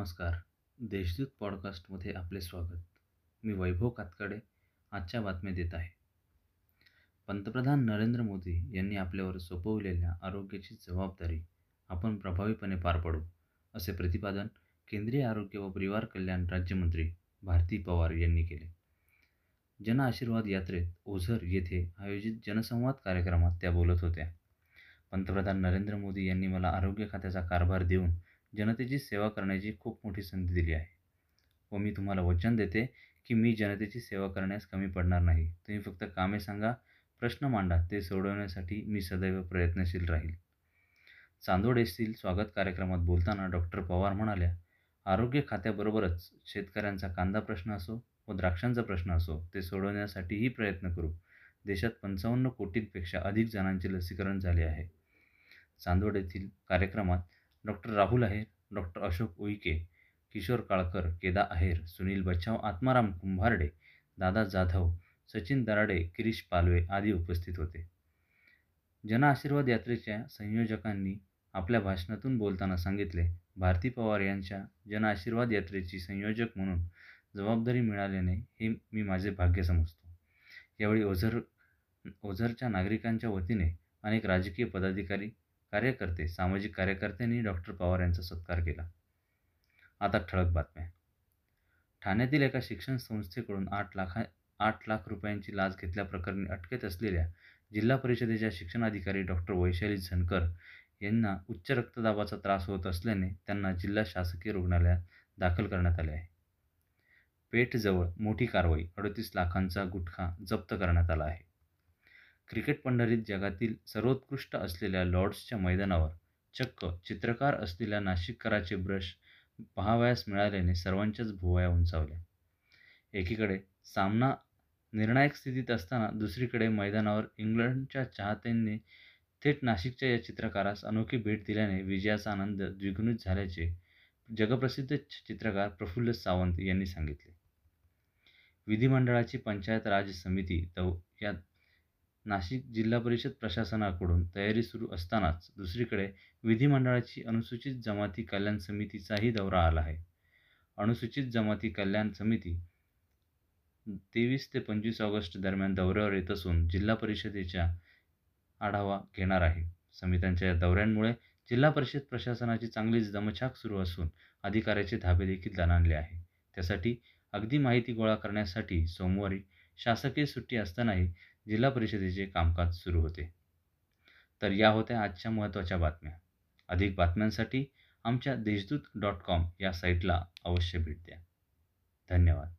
नमस्कार. देशदूत पॉडकास्टमध्ये आपले स्वागत. मी वैभव कातकडे आजच्या बातम्या देत आहे. पंतप्रधान नरेंद्र मोदी यांनी आपल्यावर सोपवलेल्या आरोग्याची जबाबदारी आपण प्रभावीपणे पार पाडू असे प्रतिपादन केंद्रीय आरोग्य व परिवार कल्याण राज्यमंत्री भारती पवार यांनी केले. जन आशीर्वाद यात्रेत ओझर येथे आयोजित जनसंवाद कार्यक्रमात त्या बोलत होत्या. पंतप्रधान नरेंद्र मोदी यांनी मला आरोग्य खात्याचा कारभार देऊन जनतेची सेवा करण्याची खूप मोठी संधी दिली आहे. व मी तुम्हाला वचन देते की मी जनतेची सेवा करण्यास कमी पडणार नाही. तुम्ही फक्त कामे सांगा प्रश्न मांडा ते सोडवण्यासाठी मी सदैव प्रयत्नशील राहील. चांदोड येथील स्वागत कार्यक्रमात बोलताना डॉक्टर पवार म्हणाल्या आरोग्य खात्याबरोबरच शेतकऱ्यांचा कांदा प्रश्न असो व द्राक्षांचा प्रश्न असो ते सोडवण्यासाठीही प्रयत्न करू. देशात पंचावन्न कोटींपेक्षा अधिक जणांचे लसीकरण झाले आहे. चांदोड येथील कार्यक्रमात डॉक्टर राहुल आहेर डॉक्टर अशोक उईके किशोर काळकर केदा आहेर सुनील बच्चाव आत्माराम कुंभारडे दादा जाधव सचिन दराडे किरीश पालवे आदी उपस्थित होते. जन आशीर्वाद यात्रेच्या संयोजकांनी आपल्या भाषणातून बोलताना सांगितले भारती पवार यांच्या जन आशीर्वाद यात्रेची संयोजक म्हणून जबाबदारी मिळाल्याने हे मी माझे भाग्य समजतो. यावेळी ओझर ओझरच्या नागरिकांच्या वतीने अनेक राजकीय पदाधिकारी कार्यकर्ते सामाजिक कार्यकर्त्यांनी डॉक्टर पवार यांचा सत्कार केला. आता ठळक बातम्या. ठाण्यातील एका शिक्षण संस्थेकडून आठ लाखा आठ लाख रुपयांची लाच घेतल्याप्रकरणी अटकेत असलेल्या जिल्हा परिषदेच्या शिक्षणाधिकारी डॉक्टर वैशाली झनकर यांना उच्च रक्तदाबाचा त्रास होत असल्याने त्यांना जिल्हा शासकीय रुग्णालयात दाखल करण्यात आले आहे. पेठजवळ मोठी कारवाई अडतीस लाखांचा गुटखा जप्त करण्यात आला आहे. क्रिकेट पंढरीत जगातील सर्वोत्कृष्ट असलेल्या लॉर्ड्सच्या मैदानावर चक्क चित्रकार असलेल्या नाशिककराचे ब्रश पहावयास मिळाल्याने सर्वांच्याच भुवया उंचावल्या. एकीकडे सामना निर्णायक स्थितीत असताना दुसरीकडे मैदानावर इंग्लंडच्या चाहत्यांनी थेट नाशिकच्या या चित्रकारास अनोखी भेट दिल्याने विजयाचा आनंद द्विगुणित झाल्याचे जगप्रसिद्ध चित्रकार प्रफुल्ल सावंत यांनी सांगितले. विधिमंडळाची पंचायत राज समिती दौ या नाशिक जिल्हा परिषद प्रशासनाकडून तयारी सुरू असतानाच दुसरीकडे विधिमंडळाची अनुसूचित जमाती कल्याण समितीचाही दौरा आला आहे. अनुसूचित जमाती कल्याण समिती तेवीस ते पंचवीस ऑगस्ट दरम्यान दौऱ्यावर येत असून जिल्हा परिषदेच्या आढावा घेणार आहे. समित्यांच्या या दौऱ्यांमुळे जिल्हा परिषद प्रशासनाची चांगलीच दमछाक सुरू असून अधिकाऱ्याचे धाबे देखील दणाणले आहे. त्यासाठी अगदी माहिती गोळा करण्यासाठी सोमवारी शासकीय सुट्टी असतानाही जिल्हा परिषदेचे कामकाज सुरू होते. तर या होत्या आजच्या महत्त्वाच्या बातम्या. अधिक बातम्यांसाठी आमच्या देशदूत डॉट कॉम या साईटला अवश्य भेट द्या. धन्यवाद.